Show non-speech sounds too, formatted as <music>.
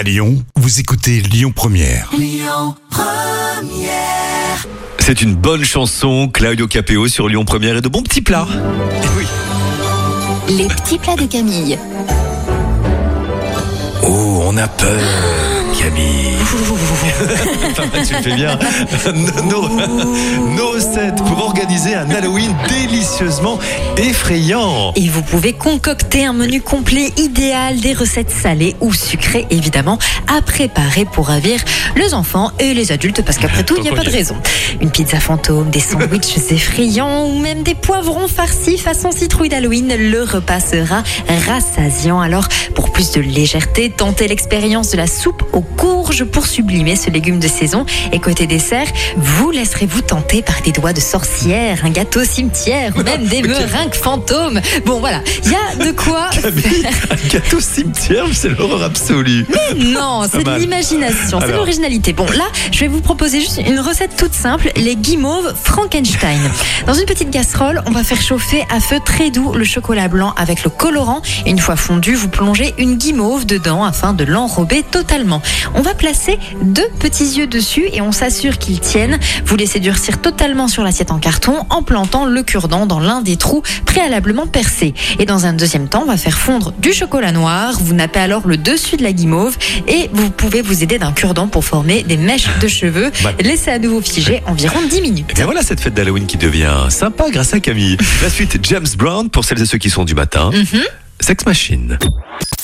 À Lyon, vous écoutez Lyon Première. C'est une bonne chanson, Claudio Capéo sur Lyon Première et de bons petits plats. Oui. Les petits plats de Camille. Oh, on a peur, Camille. <laughs> Enfin, tu le fais bien. Nos, nos recettes pour organiser un Halloween délicieusement effrayant. Et vous pouvez concocter un menu complet idéal, des recettes salées ou sucrées évidemment, à préparer pour ravir les enfants et les adultes parce qu'après tout, il n'y a pas de raison. Une pizza fantôme, des sandwichs <laughs> effrayants ou même des poivrons farcis façon citrouille d'Halloween, le repas sera rassasiant. Alors, pour plus de légèreté, tentez l'expérience de la soupe aux courges pour sublimer ce légume de saison. Et côté dessert, vous laisserez-vous tenter par des doigts de sorcière, un gâteau cimetière ou même des <laughs> meringues fantômes? Bon voilà, il y a de quoi <laughs> un gâteau cimetière, c'est l'horreur absolue. non, c'est de l'imagination, c'est de l'originalité. Bon, là, je vais vous proposer juste une recette toute simple, les guimauves Frankenstein. Dans une petite casserole, on va faire chauffer à feu très doux le chocolat blanc avec le colorant. Et une fois fondu, vous plongez une guimauve dedans afin de l'enrober totalement. On va placer deux petits yeux dessus et on s'assure qu'ils tiennent. Vous laissez durcir totalement sur l'assiette en carton en plantant le cure-dent dans l'un des trous préalablement percés. Et dans un deuxième temps, on va faire fondre du chocolat noir. Vous nappez alors le dessus de la guimauve et vous pouvez vous aider d'un cure-dent pour former des mèches de cheveux. <laughs> Laissez à nouveau figer environ 10 minutes. Et bien voilà cette fête d'Halloween qui devient sympa grâce à Camille. <laughs> La suite, James Brown pour celles et ceux qui sont du matin. Sex Machine.